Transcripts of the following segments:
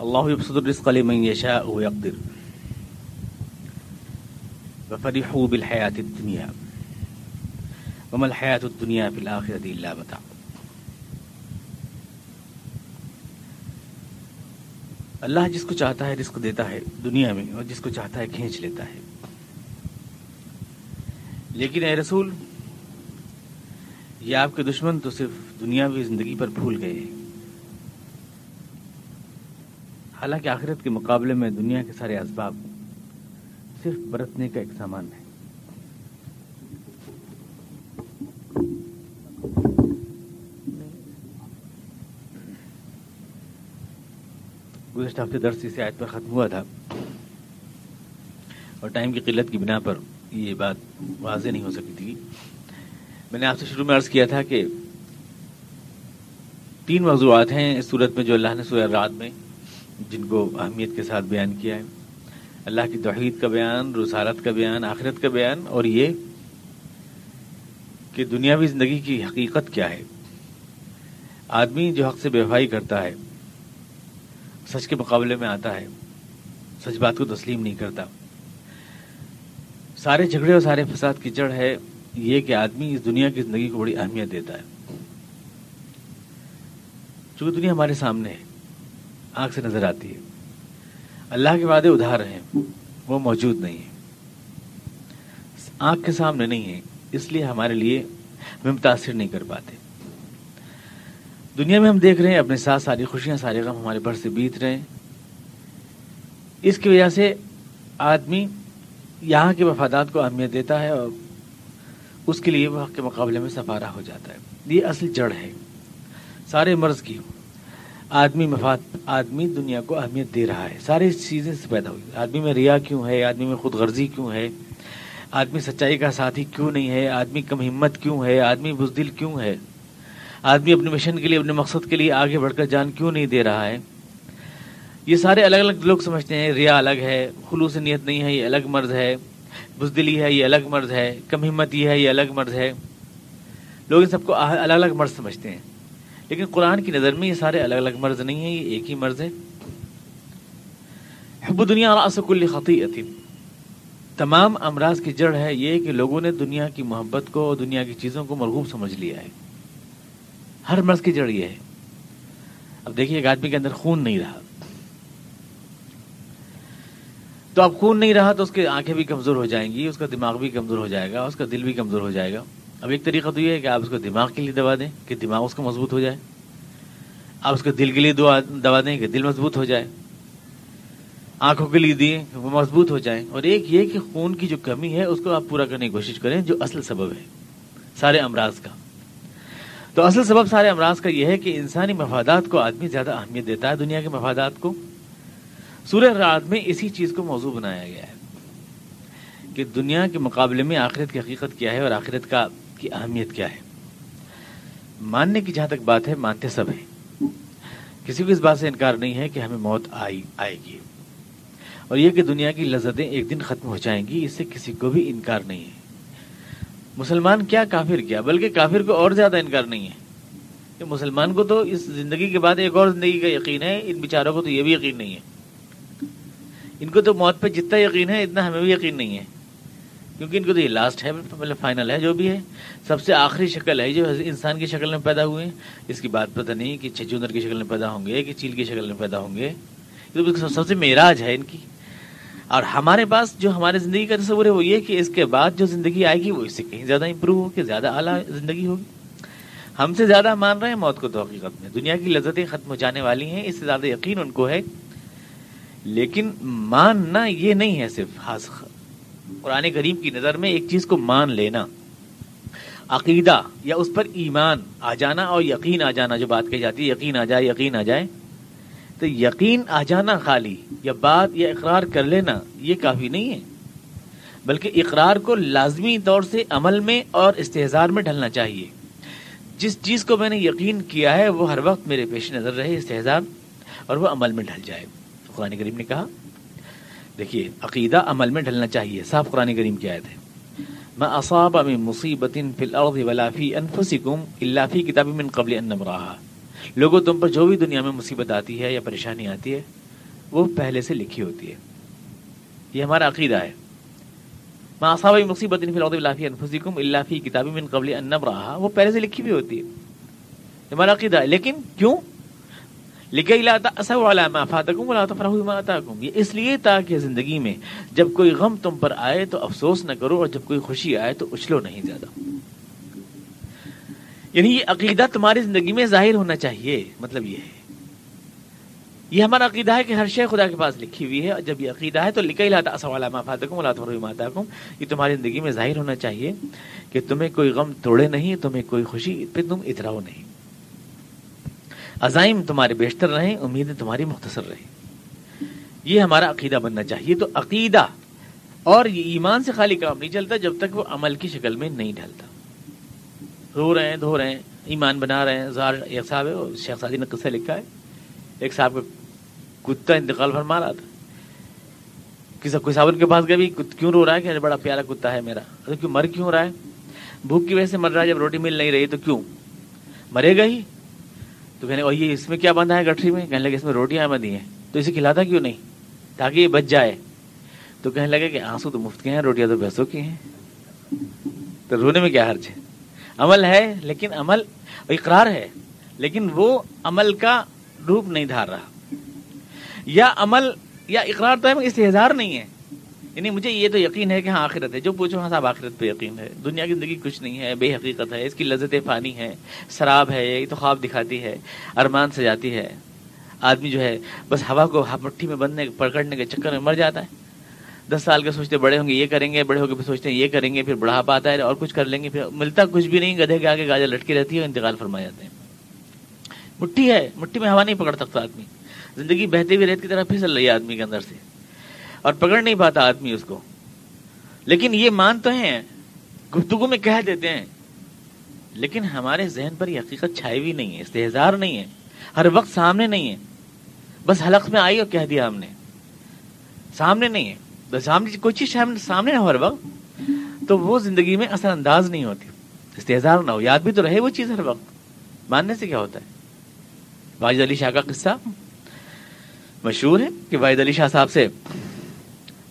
اللہ يبسط الرزق لمن يشاء ويقدر وفرحوا بالحياة الدنيا وما الحياة الدنيا في الآخرة إلا متاع. اللہ جس کو چاہتا ہے رزق دیتا ہے دنیا میں اور جس کو چاہتا ہے کھینچ لیتا ہے. لیکن اے رسول، یہ آپ کے دشمن تو صرف دنیاوی زندگی پر بھول گئے ہیں۔ حالانکہ آخرت کے مقابلے میں دنیا کے سارے اسباب صرف برتنے کا ایک سامان ہے۔ گزشتہ ہفتے درس سے آیت پر ختم ہوا تھا۔ اور ٹائم کی قلت کی بنا پر یہ بات واضح نہیں ہو سکی تھی۔ میں نے آپ سے شروع میں عرض کیا تھا کہ تین موضوعات ہیں اس صورت میں جو اللہ نے سورہ رات میں جن کو اہمیت کے ساتھ بیان کیا ہے۔ اللہ کی توحید کا بیان، رسالت کا بیان، آخرت کا بیان، اور یہ کہ دنیاوی زندگی کی حقیقت کیا ہے۔ آدمی جو حق سے بے کرتا ہے، سچ کے مقابلے میں آتا ہے، سچ بات کو تسلیم نہیں کرتا۔ سارے جھگڑے اور سارے فساد کی جڑ ہے، یہ کہ آدمی اس دنیا کی زندگی کو بڑی اہمیت دیتا ہے۔ چونکہ دنیا ہمارے سامنے ہے آنکھ سے نظر آتی ہے۔ اللہ کے وعدے ادھار ہیں، وہ موجود نہیں ہے آنکھ کے سامنے نہیں ہے اس لیے ہمارے لیے ہمیں متاثر نہیں کر پاتے۔ دنیا میں ہم دیکھ رہے ہیں، اپنے ساتھ ساری خوشیاں، سارے غم ہمارے بھر سے بیت رہے ہیں۔ اس کی وجہ سے آدمی یہاں کے مفادات کو اہمیت دیتا ہے اور اس کے لیے وہ کے مقابلے میں سفارہ ہو جاتا ہے۔ یہ اصل جڑ ہے۔ سارے مرض کی آدمی مفاد، آدمی دنیا کو اہمیت دے رہا ہے۔ ساری چیزیں سے پیدا ہوئی۔ آدمی میں ریا کیوں ہے؟ آدمی میں خود غرضی کیوں ہے؟ آدمی سچائی کا ساتھی کیوں نہیں ہے؟ آدمی کم ہمت کیوں ہے؟ آدمی بزدل کیوں ہے؟ آدمی اپنے مشن کے لیے، اپنے مقصد کے لیے آگے بڑھ کر جان کیوں نہیں دے رہا ہے؟ یہ سارے الگ الگ لوگ سمجھتے ہیں، ریا الگ ہے، خلوص نیت نہیں ہے، یہ الگ مرض ہے۔ بزدلی ہے، یہ الگ مرض ہے۔ کم ہمت یہ ہے، یہ الگ مرض ہے۔ لوگ ان سب کو الگ الگ مرض سمجھتے ہیں۔ لیکن قرآن کی نظر میں یہ سارے الگ الگ مرض نہیں ہیں، یہ ایک ہی مرض ہے حب دنیا کل خطی تمام امراض کی جڑ ہے یہ کہ لوگوں نے دنیا کی محبت کو اور دنیا کی چیزوں کو مرغوب سمجھ لیا ہے۔ ہر مرض کی جڑ یہ ہے۔ اب دیکھیے، ایک آدمی کے اندر خون نہیں رہا۔ تو اب خون نہیں رہا تو اس کی آنکھیں بھی کمزور ہو جائیں گی، اس کا دماغ بھی کمزور ہو جائے گا، اس کا دل بھی کمزور ہو جائے گا۔ اب ایک طریقہ تو یہ ہے کہ آپ اس کو دماغ کے لیے دوا دیں کہ دماغ اس کا مضبوط ہو جائے۔ آپ اس کو دل کے لیے دوا دیں کہ دل مضبوط ہو جائے۔ آنکھوں کے لیے دیے وہ مضبوط ہو جائیں۔ اور ایک یہ کہ خون کی جو کمی ہے اس کو آپ پورا کرنے کی کوشش کریں، جو اصل سبب ہے۔ سارے امراض کا۔ تو اصل سبب سارے امراض کا یہ ہے کہ انسانی مفادات کو آدمی زیادہ اہمیت دیتا ہے، دنیا کے مفادات کو۔ سورہ رات میں اسی چیز کو موضوع بنایا گیا ہے کہ دنیا کے مقابلے میں آخرت کی حقیقت کیا ہے اور آخرت کا کی اہمیت کیا ہے؟ ماننے کی جہاں تک بات ہے، مانتے سب ہیں۔ کسی کو اس بات سے انکار نہیں ہے کہ ہمیں موت آئی، آئے گی۔ اور یہ کہ دنیا کی لذتیں ایک دن ختم ہو جائیں گی، اس سے کسی کو بھی انکار نہیں ہے۔ مسلمان کیا کافر کیا؟ بلکہ کافر کو اور زیادہ انکار نہیں ہے۔ کہ مسلمان کو تو اس زندگی کے بعد ایک اور زندگی کا یقین ہے، ان بیچاروں کو تو یہ بھی یقین نہیں ہے۔ ان کو تو موت پہ جتنا یقین ہے، اتنا ہمیں بھی یقین نہیں ہے۔ کیونکہ ان کو تو یہ لاسٹ ہے مطلب فائنل ہے، جو بھی ہے۔ سب سے آخری شکل ہے جو انسان کی شکل میں پیدا ہوئے۔ ہیں اس کی بات پتہ نہیں کہ چھچوندر کی شکل میں پیدا ہوں گے کہ چیل کی شکل میں پیدا ہوں گے۔ تو سب سے معراج ہے ان کی۔ اور ہمارے پاس جو ہمارے زندگی کا تصور ہے، وہ یہ کہ اس کے بعد جو زندگی آئے گی، وہ اس سے کہیں زیادہ امپروو ہو کہ زیادہ اعلیٰ زندگی ہوگی۔ ہم سے زیادہ مان رہے ہیں موت کو تو حقیقت میں۔ دنیا کی لذتیں ختم ہو جانے والی ہیں، اس سے زیادہ یقین ان کو ہے۔ لیکن ماننا یہ نہیں ہے صرف خاص قرآن کریم کی نظر میں ایک چیز کو مان لینا۔ عقیدہ یا اس پر ایمان آ جانا اور یقین آ جانا جو بات کہی جاتی ہے، یقین آ جائے، یقین آ جائے۔ تو یقین آ جانا خالی یا بات یا اقرار کر لینا یہ کافی نہیں ہے۔ بلکہ اقرار کو لازمی طور سے عمل میں اور استحصار میں ڈھلنا چاہیے۔ جس چیز کو میں نے یقین کیا ہے، وہ ہر وقت میرے پیش نظر رہے استحصار اور وہ عمل میں ڈھل جائے۔ قرآن کریم نے کہا دیکھیے، عقیدہ عمل میں ڈھلنا چاہیے۔ صاف قرآن کریم کی آیت ہے۔ میں اصاب مصیبت فی الارض ولا فی انفسکم الا کتاب من قبل ان نمراها۔ لوگوں، تم پر جو بھی دنیا میں مصیبت آتی ہے یا پریشانی آتی ہے، وہ پہلے سے لکھی ہوتی ہے۔ یہ ہمارا عقیدہ ہے۔ مصابہ مصیبت فی الارض اللہ فی کتاب من قبل ان رہا وہ پہلے سے لکھی بھی ہوتی ہے۔ ہمارا عقیدہ ہے۔ لیکن کیوں؟ لکھے یہ اس لیے تاکہ زندگی میں جب کوئی غم تم پر آئے تو افسوس نہ کرو اور جب کوئی خوشی آئے تو اچھلو نہیں زیادہ۔ یعنی یہ عقیدہ تمہاری زندگی میں ظاہر ہونا چاہیے مطلب یہ ہے۔ یہ ہمارا عقیدہ ہے کہ ہر شے خدا کے پاس لکھی ہوئی ہے اور جب یہ عقیدہ ہے تو لکھا ہی لاتا ماتا یہ تمہاری زندگی میں ظاہر ہونا چاہیے کہ تمہیں کوئی غم توڑے نہیں، تمہیں کوئی خوشی، پھر تم اتراؤ نہیں۔ عزائم تمہارے بیشتر رہیں، امیدیں تمہاری مختصر رہیں۔ یہ ہمارا عقیدہ بننا چاہیے۔ تو عقیدہ، اور یہ ایمان سے خالی کام نہیں چلتا جب تک وہ عمل کی شکل میں نہیں ڈھلتا۔ رو رہے ہیں، دھو رہے ہیں، ایمان بنا رہے ہیں۔ زار، ایک صاحب ہے شیخ سادی نے قصہ لکھا ہے۔ ایک صاحب کا کتا انتقال فرما رہا تھا۔ کسی کوئی صاحب کے پاس گئے بھی کیوں رو رہا ہے؟ کہ بڑا پیارا کتا ہے میرا۔ ارے، کیوں مر کیوں رہا ہے؟ بھوک کی وجہ سے مر رہا ہے، جب روٹی مل نہیں رہی تو کیوں؟ مرے گا ہی۔ تو کہنے اور یہ اس میں کیا بندھا ہے گٹری میں؟ کہنے لگے، اس میں روٹیاں بندھی ہیں۔ تو اسے کھلاتا کیوں نہیں؟ تاکہ یہ بچ جائے۔ تو کہنے لگے کہ آنسو تو مفت کے ہیں، روٹیاں تو پیسوں کی ہیں۔ تو رونے میں کیا حرج ہے؟ عمل ہے، لیکن عمل اقرار ہے۔ لیکن وہ عمل کا روپ نہیں دھار رہا۔ یا عمل یا اقرار تو ہے استحظار نہیں ہے۔ یعنی مجھے یہ تو یقین ہے کہ ہاں آخرت ہے، جو پوچھو ہاں صاحب آخرت پہ یقین ہے۔ دنیا کی زندگی کچھ نہیں ہے، بے حقیقت ہے، اس کی لذت فانی ہے شراب ہے، یہ تو خواب دکھاتی ہے، ارمان سے جاتی ہے۔ آدمی جو ہے، بس ہوا کو ہاں مٹھی میں بندنے، پکڑنے کے چکر میں مر جاتا ہے۔ دس سال کے سوچتے بڑے ہوں گے، یہ کریں گے، بڑے ہو کے پھر سوچتے ہیں یہ کریں گے، پھر بڑھاپا آتا ہے اور کچھ کر لیں گے، پھر ملتا کچھ بھی نہیں، گدھے کے آگے گاجر لٹکی رہتی ہے انتقال فرما جاتے ہیں۔ مٹھی ہے، مٹھی میں ہوا نہیں پکڑ سکتا آدمی۔ زندگی بہتے ہوئے ریت کی طرح پھسل رہی ہے آدمی کے اندر سے۔ اور پکڑ نہیں پاتا آدمی اس کو۔ لیکن یہ مان تو ہیں، گفتگو میں کہہ دیتے ہیں۔ لیکن ہمارے ذہن پر یہ حقیقت چھائی ہوئی نہیں ہے استحزار نہیں ہے۔ ہر وقت سامنے نہیں ہے۔ بس حلق میں آئی اور کہہ دیا ہم نے۔ سامنے نہیں ہے۔ بس سامنے کوئی چیز سامنے ہو ہر وقت۔ تو وہ زندگی میں اثر انداز نہیں ہوتی۔ استحزار نہ ہو۔ یاد بھی تو رہے وہ چیز ہر وقت۔ ماننے سے کیا ہوتا ہے؟ واجد علی شاہ کا قصہ مشہور ہے کہ واحد علی شاہ صاحب سے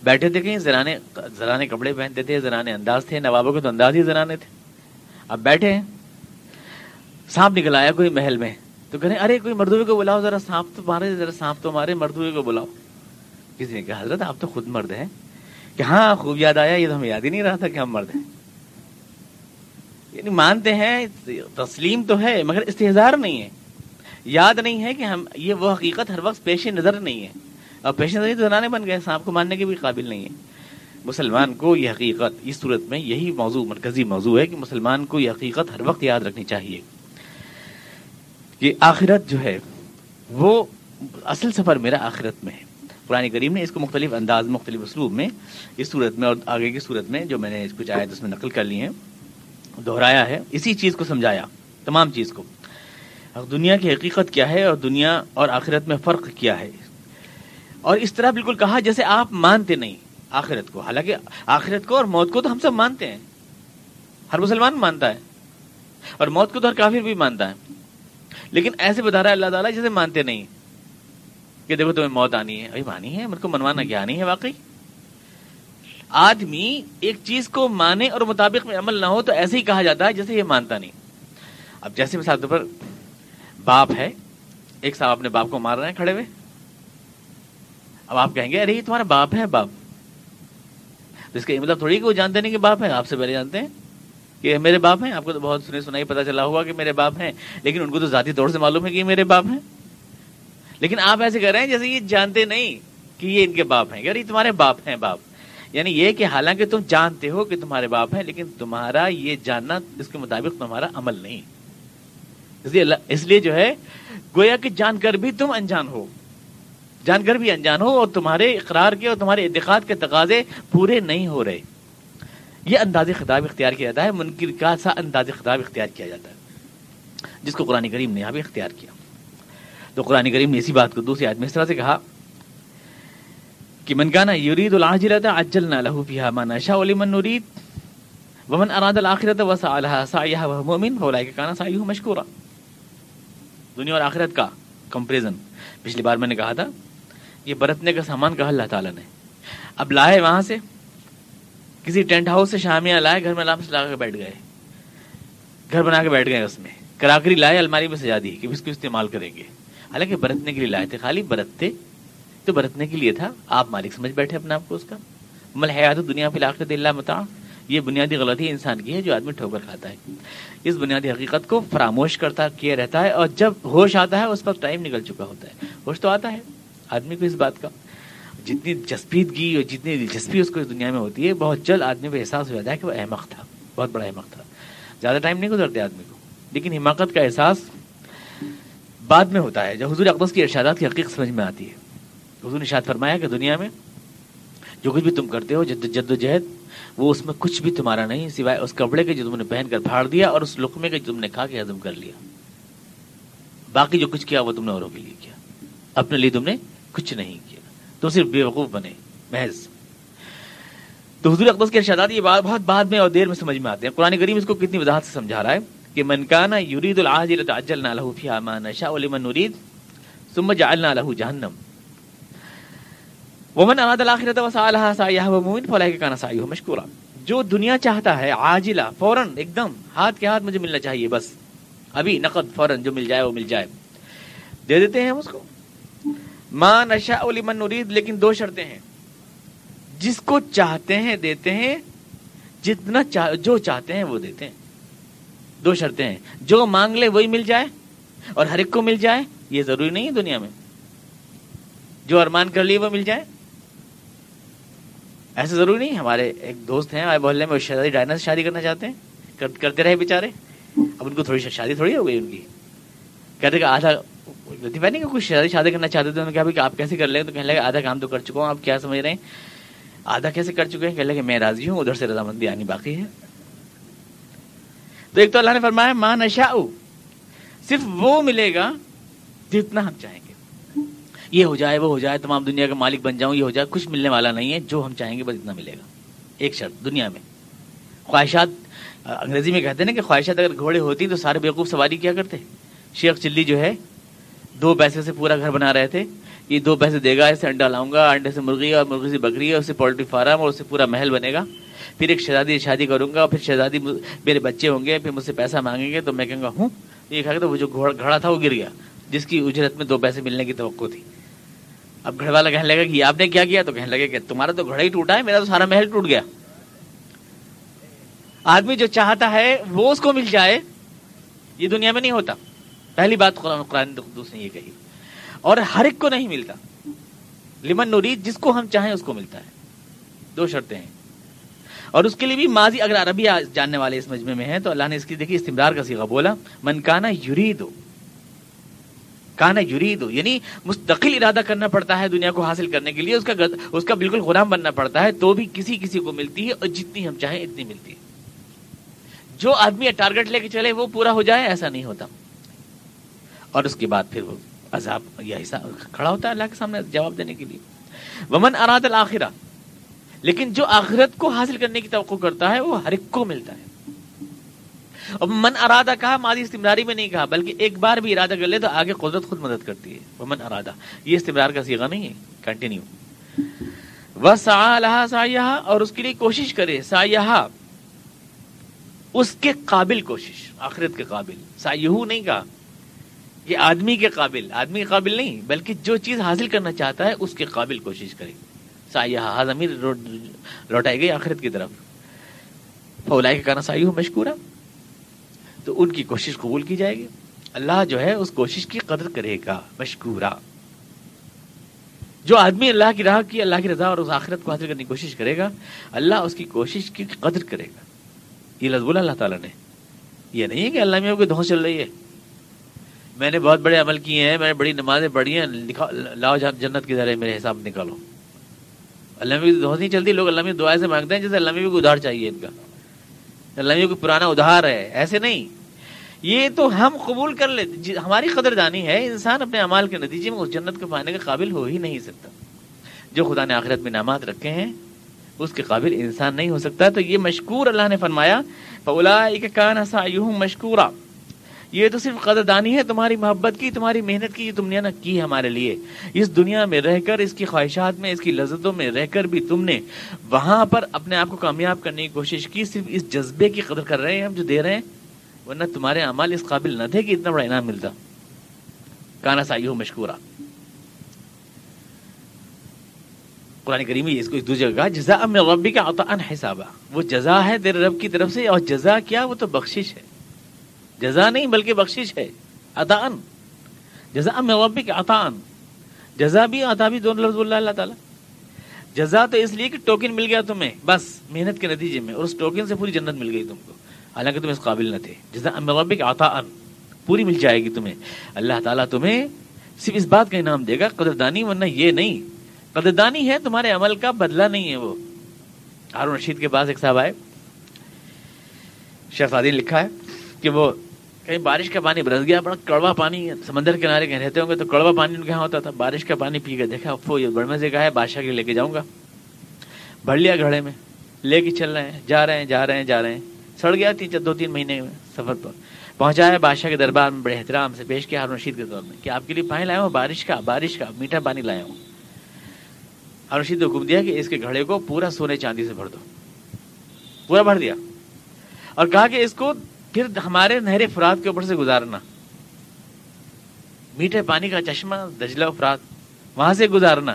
بیٹھے تھے کہیں زرانے زرانے کپڑے پہنتے تھے زرانے انداز تھے، نوابوں کے تو انداز ہی زرانے تھے۔ اب بیٹھے ہیں۔ سانپ نکل آیا کوئی محل میں۔ تو کہنے ارے، کوئی مردوے کو بلاؤ، ذرا سانپ تو مارے، ذرا سانپ تو مارے، مردوے کو بلاؤ۔ کسی نے کہا، حضرت، آپ تو خود مرد ہیں۔ کہ ہاں خوب یاد آیا، یہ تو ہمیں یاد ہی نہیں رہا تھا کہ ہم مرد ہیں۔ یعنی مانتے ہیں، تسلیم تو ہے، مگر استحزار نہیں ہے۔ یاد نہیں ہے کہ ہم، یہ وہ حقیقت ہر وقت پیش نظر نہیں ہے۔ اور پیش نظر تو زنانے بن گئے سانپ کو ماننے کے بھی قابل نہیں ہے مسلمان کو یہ حقیقت، اس صورت میں یہی موضوع، مرکزی موضوع ہے کہ مسلمان کو یہ حقیقت ہر وقت یاد رکھنی چاہیے کہ آخرت جو ہے، وہ اصل سفر میرا آخرت میں ہے۔ قرآن کریم نے اس کو مختلف انداز، مختلف اسلوب میں اس صورت میں اور آگے کی صورت میں جو میں نے کچھ آیت اس میں نقل کر لی ہیں، دہرایا ہے۔ اسی چیز کو سمجھایا، تمام چیز کو۔ دنیا کی حقیقت کیا ہے اور دنیا اور آخرت میں فرق کیا ہے؟ اور اس طرح بالکل کہا جیسے آپ مانتے نہیں، آخرت کو۔ حالانکہ آخرت کو اور موت کو تو ہم سب مانتے ہیں۔ ہر مسلمان مانتا ہے۔ اور موت کو تو ہر کافر بھی مانتا ہے۔ لیکن ایسے بتا رہا ہے اللہ تعالیٰ جیسے مانتے نہیں۔ کہ دیکھو تمہیں موت آنی ہے۔ ابھی مانی ہے میرے کو منوانا کیا؟ آنی ہے واقعی؟ آدمی ایک چیز کو مانے اور مطابق میں عمل نہ ہو تو ایسے ہی کہا جاتا ہے جیسے یہ مانتا نہیں۔ اب جیسے مثال طور پر باپ ہے، ایک صاحب اپنے باپ کو مار رہے ہیں کھڑے ہوئے۔ اب آپ کہیں گے، ارے، یہ تمہارا باپ ہے، باپ. تو اس کا مطلب تھوڑی کہ وہ جانتے نہیں کہ باپ ہے، آپ سے پہلے جانتے ہیں کہ میرے باپ ہیں۔ آپ کو تو بہت سنے سنا ہی پتا چلا ہوا کہ میرے باپ ہیں، لیکن ان کو تو ذاتی طور سے معلوم ہے کہ یہ میرے باپ ہیں۔ لیکن آپ ایسے کر رہے ہیں جیسے یہ جانتے نہیں کہ یہ ان کے باپ ہیں۔ یہ تمہارے باپ ہیں، باپ۔ یعنی یہ کہ حالانکہ تم جانتے ہو کہ تمہارے باپ ہیں، لیکن تمہارا یہ جاننا اس کے مطابق تمہارا عمل نہیں۔ اس لیے جو ہے، گویا کہ جان کر بھی تم انجان ہو۔ جان کر بھی انجان ہو اور تمہارے اقرار کے اور تمہارے اعتقاد کے تقاضے پورے نہیں ہو رہے۔ یہ انداز خطاب اختیار کیا جاتا ہے، منکر کا سا انداز خطاب اختیار کیا جاتا ہے، جس کو قرآن کریم نے یہاں بھی اختیار کیا۔ تو قرآن کریم نے اسی بات کو دوسری آدمی اس طرح سے کہا کہ من کانا یورید العاجلۃ عجلنا له فيها ما نشاء ولمن نريد ومن اراد الاخرة وسعى لها سعيها وهو مؤمن فاولئك كان سعيهم مشكورا دنیا اور آخرت کا کمپریزن۔ پچھلی بار میں نے کہا تھا یہ برتنے کا سامان کہا اللہ تعالیٰ نے؟ اب لائے وہاں سے، کسی ٹینٹ ہاؤس سے شامیاں لائے، گھر میں آرام سے لا کے بیٹھ گئے۔ گھر بنا کے بیٹھ گئے اس میں۔ کراکری لائے، الماری میں سجا دی کہ اس کو استعمال کریں گے۔ حالانکہ برتنے کے لیے لائے تھے، خالی برتتے تو برتنے کے لیے تھا۔ آپ مالک سمجھ بیٹھے اپنے آپ کو اس کا۔ مل حیات دنیا فی الحال اللہ متا یہ بنیادی غلطی انسان کی ہے جو آدمی ٹھوکر کھاتا ہے۔ اس بنیادی حقیقت کو فراموش کرتا، کیا رہتا ہے اور جب ہوش آتا ہے، اس وقت ٹائم نکل چکا ہوتا ہے۔ ہوش تو آتا ہے۔ آدمی کو اس بات کا جتنی جسپیدگی اور جتنی دلچسپی اس کو اس دنیا میں ہوتی ہے، بہت جلد آدمی کو احساس ہو جاتا ہے کہ وہ احمق تھا، بہت بڑا احمق تھا۔ زیادہ ٹائم نہیں گزرتے آدمی کو، لیکن حماقت کا احساس بعد میں ہوتا ہے۔ جب حضور اقدس کی ارشادات کی حقیقت سمجھ میں آتی ہے۔ حضور نے ارشاد فرمایا کہ دنیا میں جو کچھ بھی تم کرتے ہو، جد جد و جہد، وہ اس میں کچھ بھی تمہارا نہیں، سوائے اس کپڑے کے جو تم نے پہن کر پھاڑ دیا اور اس لقمے کے جو تم نے کھا کے ہضم کر لیا۔ باقی جو کچھ کیا وہ تم نے اوروں کے لیے کیا۔ اپنے لیے تم نے کچھ نہیں کیا۔ تو صرف بے وقوف بنے۔ محض۔ تو حضور اقدس کے ارشادات یہ بات بہت بعد میں اور دیر میں سمجھ میں آتے ہیں۔ قرآن کریم اس کو کتنی وضاحت سے سمجھا رہا ہے کہ منکانہ یرید العاجل تعجلنا له فيها ما نشاء لمن نريد ثم جعلنا له جهنم ومن اراد الاخرة وسعى لها سعيها ومؤمن فاولئك كان سعيه مشكورا جو دنیا چاہتا ہے عاجلہ، فوراً ایک دم ہاتھ کے ہاتھ مجھے ملنا چاہیے، بس۔ ابھی نقد فوراً جو مل جائے وہ مل جائے۔ دے دیتے ہیں ہم اس کو۔ ما نشاء لمن نريد، لیکن دو شرطیں ہیں۔ جس کو چاہتے ہیں دیتے ہیں، جتنا چاہ، جو چاہتے ہیں وہ دیتے ہیں۔ دو شرطیں ہیں۔ جو مانگ لے، وہی مل جائے، اور ہر ایک کو مل جائے، یہ ضروری نہیں ہے دنیا میں۔ جو ارمان کر لیے وہ مل جائے۔ ایسا ضروری نہیں، ہمارے ایک دوست ہیں محلے میں شہزادی ڈائنا سے شادی کرنا چاہتے ہیں۔ کرتے رہے بےچارے اب ان کو تھوڑی شادی تھوڑی ہو گئی ان کی۔ کہتے کہ آدھا لطیفہ نہیں کہ کچھ شادی کرنا چاہتے تھے، انہوں نے کہا آپ کیسے کر لیں؟ تو کہنے لگے، آدھا کام تو کر چکا ہوں، آپ کیا سمجھ رہے ہیں؟ آدھا کیسے کر چکے ہیں؟ کہنے لگے، میں راضی ہوں، ادھر سے رضامندی آنی باقی ہے۔ تو ایک تو اللہ نے فرمایا ماں نشا صرف وہ ملے گا جتنا ہم چاہیں گے۔ یہ ہو جائے، وہ ہو جائے، تمام دنیا کا مالک بن جاؤں، یہ ہو جائے، کچھ ملنے والا نہیں ہے، جو ہم چاہیں گے بس اتنا ملے گا۔ ایک شرط، دنیا میں۔ خواہشات، انگریزی میں کہتے ہیں نا کہ خواہشات اگر گھوڑے ہوتی تو سارے بیوقوف سواری کیا کرتے؟ شیخ چلی جو ہے دو پیسے سے پورا گھر بنا رہے تھے۔ یہ دو پیسے دے گا، اسے انڈا لاؤں گا، انڈے سے مرغی اور مرغی سے بکری ہے اس سے پولٹری فارم اور اس سے پورا محل بنے گا۔ پھر ایک شہزادی شادی کروں گا، پھر شہزادی میرے بچے ہوں گے، پھر مجھ سے پیسہ مانگیں گے۔ تو میں کہوں گا، ہوں، یہ کہا کہ وہ جو گھڑا تھا وہ گر گیا، جس کی اجرت میں دو پیسے ملنے کی توقع تھی۔ اب گھر والا کہنے لگا کہ آپ نے کیا کیا؟ تو کہنے لگے کہ تمہارا تو گھڑا ہی ٹوٹا ہے، میرا تو سارا محل ٹوٹ گیا۔ آدمی جو چاہتا ہے، وہ اس کو مل جائے۔ یہ دنیا میں نہیں ہوتا۔ پہلی بات قرآن قرآن قدوس نے یہ کہی۔ اور ہر ایک کو نہیں ملتا۔ لمن نورید جس کو ہم چاہیں اس کو ملتا ہے۔ دو شرطیں ہیں۔ اور اس کے لیے بھی ماضی، اگر عربی جاننے والے اس مجمع میں ہیں، تو اللہ نے اس کی دیکھی، استمرار کا سیگا بولا، من کانا یرید۔ کانا یرید یعنی مستقل ارادہ کرنا پڑتا ہے دنیا کو حاصل کرنے کے لیے، اس کا اس کا بالکل غلام بننا پڑتا ہے، تو بھی کسی کسی کو ملتی ہے، اور جتنی ہم چاہیں اتنی ملتی ہے۔ جو آدمی ٹارگٹ لے کے چلے، وہ پورا ہو جائے، ایسا نہیں ہوتا۔ اور اس کے بعد پھر وہ عذاب یا حصہ کھڑا ہوتا ہے اللہ کے سامنے جواب دینے کے لیے۔ ومن اراد الآخرہ لیکن جو آخرت کو حاصل کرنے کی توقع کرتا ہے وہ ہر ایک کو ملتا ہے۔ اور من ارادہ کہا، ماضی استمراری میں نہیں کہا، بلکہ ایک بار بھی ارادہ کر لے تو آگے قدرت خود مدد کرتی ہے۔ وہ من ارادہ، یہ استمرار کا سیگا نہیں ہے کنٹینیو وہ سا اور اس کے لیے کوشش کرے سا اس کے قابل کوشش، آخرت کے قابل۔ سا نہیں کہا کہ آدمی کے قابل، آدمی کے قابل نہیں، بلکہ جو چیز حاصل کرنا چاہتا ہے، اس کے قابل کوشش کرے۔ سایہ ہاں، ضمیر لوٹائی گئی آخرت کی طرف۔ فولائی کا کانا سائی ہو مشکور تو ان کی کوشش قبول کی جائے گی۔ اللہ جو ہے، اس کوشش کی قدر کرے گا، مشکورہ۔ جو آدمی اللہ کی راہ کی، اللہ کی رضا اور اس آخرت کو حاصل کرنے کی کوشش کرے گا، اللہ اس کی کوشش کی قدر کرے گا۔ یہ لفظ اللہ تعالیٰ نے۔ یہ نہیں ہے کہ اللہ میں کوئی دھو چل رہی ہے۔ میں نے بہت بڑے عمل کیے ہیں، میں نے بڑی نمازیں پڑھی ہیں لاؤ جنت کے ذریعے میرے حساب نکالو۔ اللہ میں نہیں چلتی، لوگ اللہ میں سے مانگتے ہیں جیسے اللہ میں بھی ادھار چاہیے ان کا۔ اللہ میں کوئی پرانا ادھار ہے، ایسے نہیں۔ یہ تو ہم قبول کر لیتے جی، ہماری قدر دانی ہے، انسان اپنے امال کے نتیجے میں اس جنت کو پانے کے قابل ہو ہی نہیں سکتا۔ جو خدا نے آخرت میں نامات رکھے ہیں، اس کے قابل انسان نہیں ہو سکتا۔ تو یہ مشکور اللہ نے فرمایا کان مشکورہ یہ تو صرف قدردانی ہے، تمہاری محبت کی، تمہاری محنت کی تم نے نا کی ہمارے لیے۔ اس دنیا میں رہ کر، اس کی خواہشات میں، اس کی لذتوں میں رہ کر بھی تم نے وہاں پر اپنے آپ کو کامیاب کرنے کی کوشش کی، صرف اس جذبے کی قدر کر رہے ہیں ہم جو دے رہے ہیں۔ ورنہ تمہارے اعمال اس قابل نہ تھے کہ اتنا بڑا انعام ملتا۔ کانا سائی ہو مشکورہ۔ قرآن کریم اس کو دوسری جگہ جزا میں ربی کا حسابہ وہ جزا ہے تیرے رب کی طرف سے اور جزا کیا؟ وہ تو بخشش ہے۔ جزا نہیں، بلکہ بخشش ہے۔ اتان جزا میں ربی کا اتان جزا بھی عطا بھی دونوں لفظ اللہ اللہ تعالیٰ۔ جزا تو اس لیے کہ ٹوکن مل گیا تمہیں۔ بس، محنت کے نتیجے میں۔ اور اس ٹوکن سے پوری جنت مل گئی تم کو۔ حالانکہ تم اس قابل نہ تھے۔ جزا ربی کا عطا پوری مل جائے گی تمہیں۔ اللہ تعالیٰ تمہیں صرف اس بات کا انعام دے گا قدردانی ورنہ یہ نہیں۔ قدردانی ہے، تمہارے عمل کا بدلہ نہیں ہے وہ۔ ہارون رشید کے پاس ایک صاحب آئے۔ شہزادی نے لکھا ہے کہ وہ کہیں بارش کا پانی برس گیا بڑا کڑوا پانی سمندر کنارے کہیں رہتے ہوں گے تو کڑوا پانی ان کے یہاں ہوتا تھا۔ بارش کا پانی پی کے دیکھا یہ بڑھ سے کہا ہے بادشاہ کے لے کے جاؤں گا۔ بڑھ لیا گھڑے میں، لے کے چل رہے ہیں، جا رہے ہیں، جا رہے ہیں، جا رہے ہیں۔ سڑ گیا تین دو، تین مہینے میں سفر پر۔ پہنچا ہے بادشاہ کے دربار میں، بڑے احترام سے پیش کیا ہارون رشید کے طور میں کہ آپ کے لیے پانی لایا ہوں، بارش کا بارش کا، میٹھا پانی لایا ہوں۔ ہارون رشید نے حکم دیا کہ اس کے گھڑے کو پورا سونے چاندی سے بھر دو۔ پورا بھر دیا۔ اور کہا کہ اس کو پھر ہمارے نہر فرات کے اوپر سے گزارنا۔ میٹھے پانی کا چشمہ، دجلہ افراد، وہاں سے گزارنا۔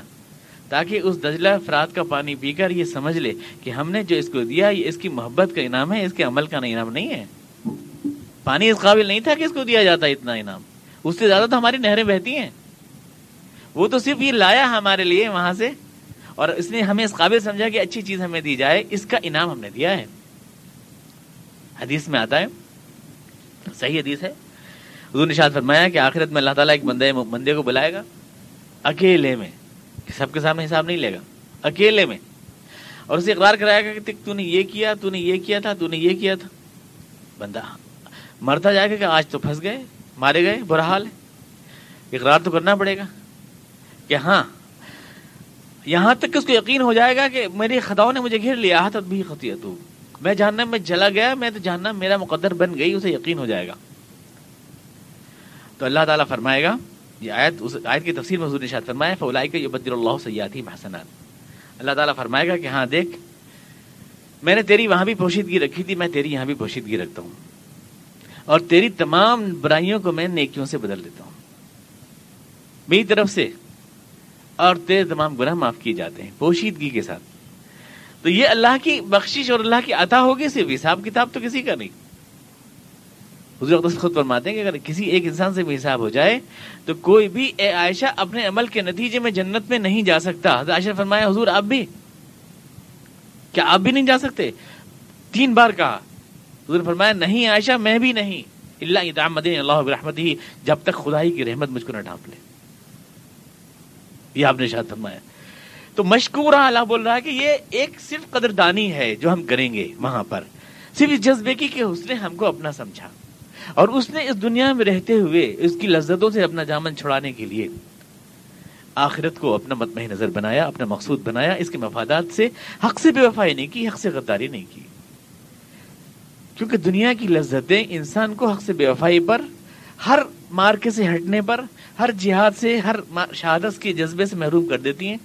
تاکہ اس دجلہ افراد کا پانی پی کر یہ سمجھ لے کہ ہم نے جو اس کو دیا، یہ اس کی محبت کا انعام ہے، اس کے عمل کا انعام نہیں ہے۔ پانی اس قابل نہیں تھا کہ اس کو دیا جاتا اتنا انعام۔ اس سے زیادہ تو ہماری نہریں بہتی ہیں۔ وہ تو صرف یہ لایا ہمارے لیے وہاں سے، اور اس نے ہمیں اس قابل سمجھا کہ اچھی چیز ہمیں دی جائے، اس کا انعام ہم نے دیا ہے۔ حدیث میں آتا ہے صحیح حدیث ہے۔ حضور نشاد فرمایا کہ آخرت میں اللہ تعالیٰ ایک بندے بندے کو بلائے گا اکیلے میں، کہ سب کے سامنے حساب نہیں لے گا، اکیلے میں۔ اور اسے اقرار کرائے گا کہ تو نے یہ کیا، تو نے یہ کیا تھا، تو نے یہ کیا تھا۔ بندہ مرتا جائے گا کہ آج تو پھنس گئے، مارے گئے، برا حال ہے۔ اقرار تو کرنا پڑے گا کہ ہاں یہاں تک کہ اس کو یقین ہو جائے گا کہ میری خطاؤں نے مجھے گھیر لیا تب بھی خطیت میں جاننا میں جلا گیا، میں تو جاننا میرا مقدر بن گئی، اسے یقین ہو جائے گا۔ تو اللہ تعالیٰ فرمائے گا، یہ آیت اس آیت کی تفصیل میں حضور نے شاید فرمایا فلائی کا یہ بدر اللہ سیاتی محسنات اللہ تعالیٰ فرمائے گا کہ ہاں دیکھ، میں نے تیری وہاں بھی پوشیدگی رکھی تھی، میں تیری یہاں بھی پوشیدگی رکھتا ہوں۔ اور تیری تمام برائیوں کو میں نیکیوں سے بدل دیتا ہوں۔ میری طرف سے اور تیرے تمام گناہ معاف کیے جاتے ہیں، پوشیدگی کے ساتھ۔ تو یہ اللہ کی بخشش اور اللہ کی عطا ہوگی صرف حساب کتاب تو کسی کا نہیں۔ حضور خود فرماتے ہیں کہ اگر کسی ایک انسان سے بھی حساب ہو جائے تو کوئی بھی، اے عائشہ، اپنے عمل کے نتیجے میں جنت میں نہیں جا سکتا۔ حضرت عائشہ فرمایا، حضور، آپ بھی؟ کیا آپ بھی نہیں جا سکتے؟ تین بار کہا۔ حضور فرمایا، نہیں عائشہ، میں بھی نہیں۔ اللہ اللہ رحمت ہی جب تک خدائی کی رحمت مجھ کو نہ ڈھانپ لے۔ یہ آپ نے شاید فرمایا۔ تو مشکورہ اللہ بول رہا ہے کہ یہ ایک صرف قدردانی ہے جو ہم کریں گے وہاں پر۔ صرف اس جذبے کی کہ اس نے ہم کو اپنا سمجھا۔ اور اس نے اس دنیا میں رہتے ہوئے اس کی لذتوں سے اپنا جامن چھڑانے کے لیے آخرت کو اپنا متمح نظر بنایا، اپنا مقصود بنایا، اس کے مفادات سے حق سے بے وفائی نہیں کی، حق سے غداری نہیں کی۔ کیونکہ دنیا کی لذتیں انسان کو حق سے بے وفائی پر، ہر مارکے سے ہٹنے پر، ہر جہاد سے، ہر شہادت کے جذبے سے محروم کر دیتی ہیں۔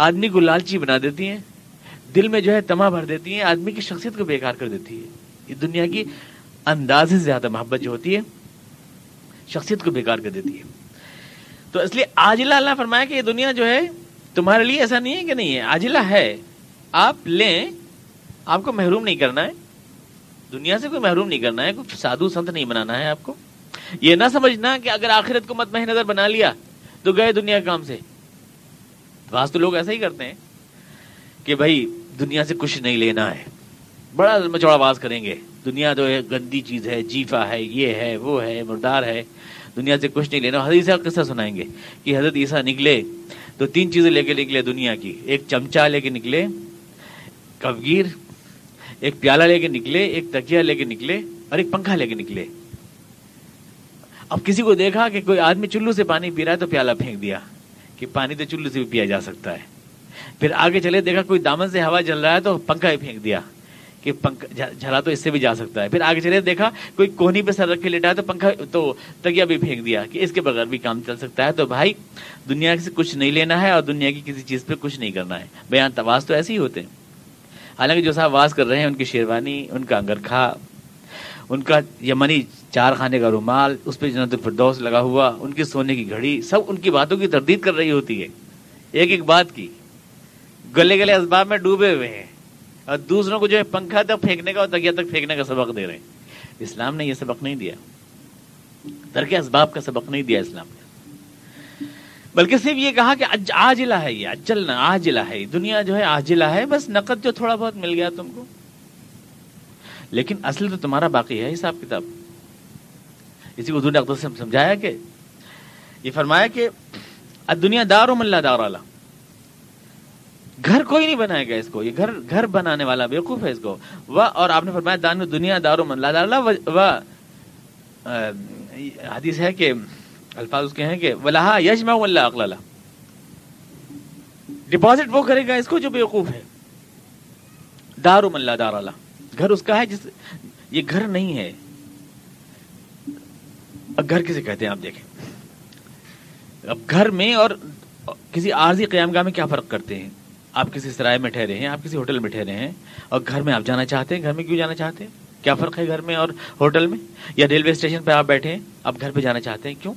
آدمی کو لالچی بنا دیتی ہیں، دل میں جو ہے تما بھر دیتی ہیں، آدمی کی شخصیت کو بیکار کر دیتی ہے یہ دنیا کی انداز سے زیادہ محبت جو ہوتی ہے، شخصیت کو بیکار کر دیتی ہے۔ تو اس لیے آجلا اللہ فرمایا کہ یہ دنیا جو ہے، تمہارے لیے ایسا نہیں ہے کہ نہیں ہے آجلا ہے۔ آپ لیں، آپ کو محروم نہیں کرنا ہے۔ دنیا سے کوئی محروم نہیں کرنا ہے، کوئی سادھو سنت نہیں بنانا ہے آپ کو۔ یہ نہ سمجھنا کہ اگر آخرت کو مت نظر بنا لیا تو گئے دنیا کام سے۔ بعض تو لوگ ایسا ہی کرتے ہیں کہ بھائی دنیا سے کچھ نہیں لینا ہے، بڑا مچوڑا باز کریں گے، دنیا تو گندی چیز ہے جیفا ہے، یہ ہے، وہ ہے، مردار ہے، دنیا سے کچھ نہیں لینا۔ حضرت حدیث قصہ سنائیں گے کہ حضرت عیسیٰ نکلے تو تین چیزیں لے کے نکلے دنیا کی۔ ایک چمچا لے کے نکلے کفگیر ایک پیالہ لے کے نکلے، ایک تکیا لے کے نکلے اور ایک پنکھا لے کے نکلے۔ اب کسی کو دیکھا کہ کوئی آدمی چلو سے پانی پی رہا ہے تو پیالہ پھینک دیا۔ کہ پانی تو چلو سے بھی پیا جا سکتا ہے۔ پھر آگے چلے، دیکھا کوئی دامن سے ہوا چل رہا ہے تو پنکھا ہی پھینک دیا کہ پنکھا جھلا تو اس سے بھی جا سکتا ہے۔ پھر آگے چلے، دیکھا کوئی کونی پہ سر رکھ کے لیٹا ہے تو پنکھا تو تگیا بھی پھینک دیا کہ اس کے بغیر بھی کام چل سکتا ہے۔ تو بھائی، دنیا سے کچھ نہیں لینا ہے اور دنیا کی کسی چیز پہ کچھ نہیں کرنا ہے۔ بیان تواز تو ایسے ہی ہوتے ہیں۔ حالانکہ جو صاحب واز کر رہے ہیں، ان کی شیروانی، ان کا انگرکھا ان کا یمنی چار خانے کا رومال، اس پہ جنت الفردوس لگا ہوا، ان کی سونے کی گھڑی، سب ان کی باتوں کی تردید کر رہی ہوتی ہے۔ ایک ایک بات کی۔ گلے گلے اسباب میں ڈوبے ہوئے ہیں۔ اور دوسروں کو جو ہے پنکھا تک پھینکنے کا اور تکیا تک پھینکنے کا سبق دے رہے ہیں۔ اسلام نے یہ سبق نہیں دیا۔ ترک اسباب کا سبق نہیں دیا اسلام نے۔ بلکہ صرف یہ کہا کہ آجلا ہے یہ، اجلنا آجلا ہے۔ دنیا جو ہے آجلا ہے، بس نقد جو تھوڑا بہت مل گیا تم کو۔ لیکن اصل تو تمہارا باقی ہے حساب کتاب۔ اسی کو دنیا سے سمجھایا کہ یہ فرمایا کہ دنیا دار و ملا دار والا گھر کوئی نہیں بنائے گا اس کو، یہ گھر گھر بنانے والا بیوقوف ہے اس کو۔ وہ اور آپ نے فرمایا دان دنیا دارو من لا دار حدیث ہے کہ، الفاظ اس کے ہیں کہ ولہا یجمع واللہ اقلالہ ڈپازٹ وہ کرے گا اس کو جو بیوقوف ہے۔ دار من لا دار اللہ گھر اس کا ہے جس یہ گھر نہیں ہے۔ اب گھر کسے کہتے ہیں آپ دیکھیں۔ اب گھر میں اور کسی عارضی قیام گاہ میں کیا فرق کرتے ہیں؟ آپ کسی سرائے میں ٹھہرے ہیں، آپ کسی ہوٹل میں ٹھہرے ہیں اور گھر میں آپ جانا چاہتے ہیں؟ گھر میں کیوں جانا چاہتے ہیں؟ کیا فرق ہے گھر میں اور ہوٹل میں؟ یا ریلوے اسٹیشن پہ آپ بیٹھے ہیں، آپ گھر پہ جانا چاہتے ہیں؟ کیوں؟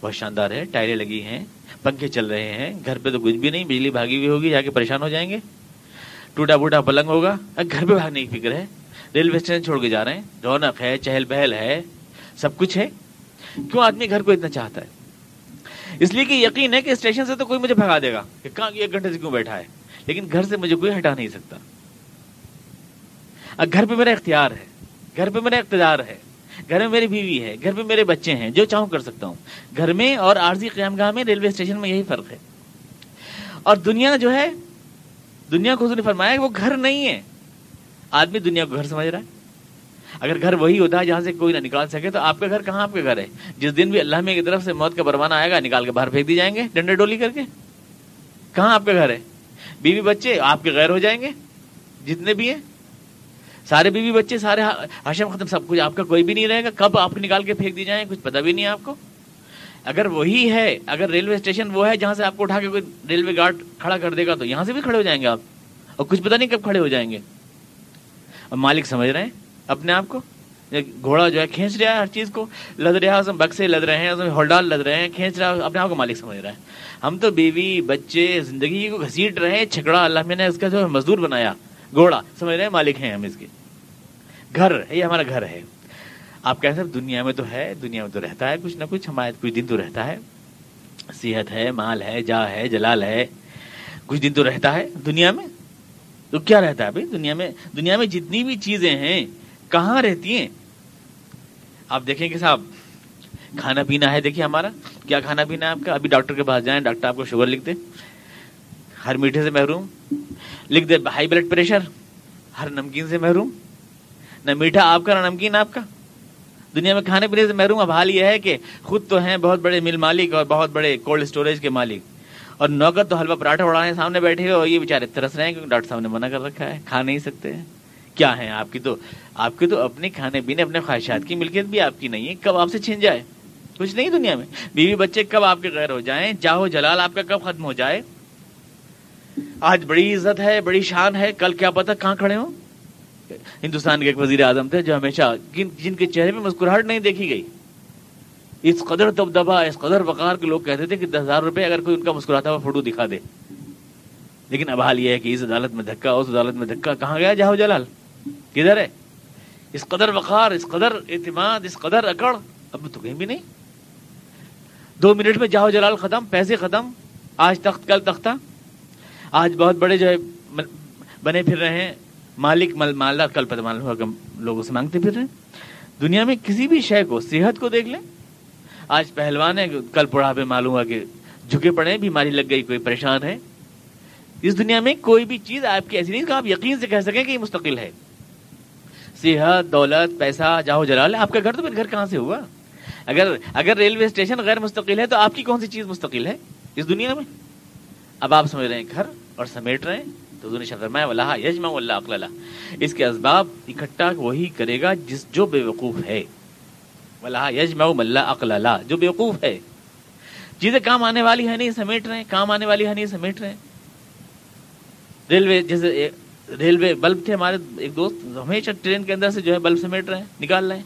بہت شاندار ہے ٹائریں لگی ہیں، پنکھے چل رہے ہیں، گھر پہ تو کچھ بھی نہیں، بجلی بھاگی ہوئی ہوگی، جا کے پریشان ہو جائیں گے۔ ٹوٹا پوٹا پلنگ ہوگا۔ گھر پہ بھاگنے کی فکر ہے۔ ریلوے اسٹیشن چھوڑ کے جا رہے ہیں۔ رونق ہے، چہل پہل ہے، سب کچھ ہے۔ کیوں آدمی گھر کو اتنا چاہتا ہے؟ اس لیے کہ یقین ہے کہ اسٹیشن سے تو کوئی مجھے بھگا دے گا کہ کہاں ایک گھنٹے سے کیوں بیٹھا ہے؟ لیکن گھر سے مجھے کوئی ہٹا نہیں سکتا۔ گھر پہ میرا اختیار ہے۔ گھر پہ میرا اقتدار ہے۔ گھر میں میری بیوی ہے۔ گھر پہ میرے بچے ہیں۔ جو چاہوں کر سکتا ہوں۔ گھر میں اور عارضی قیام گاہ میں ریلوے اسٹیشن میں یہی فرق ہے۔ اور دنیا جو ہے دنیا کو فرمایا کہ وہ گھر نہیں ہے۔ آدمی دنیا کو گھر سمجھ رہا ہے۔ اگر گھر وہی ہوتا ہے جہاں سے کوئی نہ نکال سکے تو آپ کا گھر کہاں آپ کے گھر ہے؟ جس دن بھی اللہ میں کی طرف سے موت کا پروانہ آئے گا، نکال کے باہر پھینک دی جائیں گے، ڈنڈے ڈولی کر کے۔ کہاں آپ کا گھر ہے؟ بیوی بچے آپ کے غیر ہو جائیں گے، جتنے بھی ہیں۔ سارے بیوی بچے، سارے حشم ختم، سب کچھ آپ کا کوئی بھی نہیں رہے گا۔ کب آپ نکال کے پھینک دی جائیں، کچھ پتا بھی نہیں آپ کو۔ اگر وہی ہے، اگر ریلوے اسٹیشن وہ ہے جہاں سے آپ کو اٹھا کے کوئی ریلوے گارڈ کھڑا کر دے گا، تو یہاں سے بھی کھڑے ہو جائیں گے آپ۔ اور کچھ پتا نہیں کب کھڑے ہو جائیں گے۔ اب مالک سمجھ رہے ہیں اپنے آپ کو؟ گھوڑا جو ہے کھینچ رہا ہے ہر چیز کو، لد رہا ہے بکسے لد رہے ہیں، اس میں ہولڈال لد رہے ہیں، کھینچ رہا ہے، اپنے آپ کو مالک سمجھ رہا ہے۔ ہم تو بیوی، بچے، زندگی کو گھسیٹ رہے ہیں، چھکڑا، اللہ میں نے اس کا جو مزدور بنایا۔ گھوڑا، سمجھ رہے ہیں مالک ہیں ہم اس کے۔ گھر، یہ ہمارا گھر ہے۔ آپ کہہ سکتے دنیا میں تو ہے، دنیا میں تو رہتا ہے، کچھ نہ کچھ ہمارے کچھ دن تو رہتا ہے۔ صحت ہے، مال ہے، جا ہے، جلال ہے، کچھ دن تو رہتا ہے دنیا میں۔ تو کیا رہتا ہے بھائی دنیا میں؟ دنیا میں جتنی بھی چیزیں ہیں، کہاں رہتی ہیں؟ آپ دیکھیں کہ صاحب، کھانا پینا ہے، دیکھیے ہمارا۔ کیا کھانا پینا ہے آپ کا؟ ابھی ڈاکٹر کے پاس جائیں، ڈاکٹر آپ کو شوگر لکھ دے ہر میٹھے سے محروم، لکھ دے ہائی بلڈ پریشر، ہر نمکین سے محروم۔ نہ میٹھا آپ کا، نہ نمکین آپ کا۔ دنیا میں کھانے پینے سے محروم، اب حال یہ ہے کہ خود تو ہیں بہت بڑے مل مالک اور بہت بڑے کولڈ اسٹوریج کے مالک۔ اور نوکر تو حلوہ پراٹھا اڑانے سامنے بیٹھے اور یہ بےچارے ترس رہے ہیں کیونکہ ڈاکٹر صاحب نے منع کر رکھا ہے، کھا نہیں سکتے کیا ہے آپ کی تو، آپ کی تو اپنے کھانے پینے، اپنے خواہشات کی ملکیت بھی آپ کی نہیں ہے۔ کب آپ سے چھین جائے؟ کچھ نہیں دنیا میں۔ بیوی بچے کب آپ کے غیر ہو جائیں؟ چاہو جلال، آپ کا کب ختم ہو جائے؟ آج بڑی عزت ہے، بڑی شان ہے، کل کیا پتا کہاں کھڑے ہوں؟ ہندوستان کے ایک وزیر اعظم تھے جو ہمیشہ جن کے چہرے میں مسکراہٹ نہیں دیکھی گئی۔ اس قدر دب دبا اس قدر وقار کے لوگ کہتے تھے کہ دس ہزار روپے اگر کوئی ان کا مسکراتا ہوا فوٹو دکھا دے۔ لیکن اب حال یہ ہے کہ اس عدالت میں دھکا، اس عدالت میں دھکا کہاں گیا جاؤ جلال؟ کدھر ہے؟ اس قدر وقار، اس قدر اعتماد، اس قدر اکڑ، اب تو کہیں بھی نہیں۔ دو منٹ میں جاؤ جلال ختم، پیسے ختم، آج تخت کل تختہ۔ آج بہت بڑے جو ہے، بنے پھر رہے ہیں۔ مالک مل مالدار کل پتہ معلوم لوگوں سے مانگتے پھر رہے ہیں۔ دنیا میں کسی بھی شے کو، صحت کو دیکھ لیں۔ آج پہلوان ہے کل پڑھا پہ معلوم ہوا کہ جھکے پڑے بیماری لگ گئی، کوئی پریشان ہے۔ اس دنیا میں کوئی بھی چیز آپ کی ایسی نہیں کہ آپ یقین سے کہہ سکیں کہ یہ مستقل ہے۔ صحت، دولت، پیسہ، جاؤ جلال، آپ کا گھر تو پھر گھر کہاں سے ہوا؟ اگر اگر ریلوے اسٹیشن غیر مستقل ہے تو آپ کی کون سی چیز مستقل ہے اس دنیا میں؟ اب آپ سمجھ رہے ہیں گھر اور سمیٹ رہے ہیں۔ تو حضور نے فرمایا واللہ یجمع اللہ عقل اس کے اسباب اکٹھا وہی کرے گا جس جو بے وقوف ہے۔ واللہ یجمع اللہ عقل جو بے وقوف ہے۔ چیزیں کام آنے والی ہے نہیں سمیٹ رہے ہیں۔ کام آنے والی ہے نہیں سمیٹ رہے ہیں۔ ریلوے، جیسے ریلوے بلب تھے ہمارے، ایک دوست ہمیشہ ٹرین کے اندر سے جو ہے بلب سمیٹ رہے ہیں، نکال رہے ہیں۔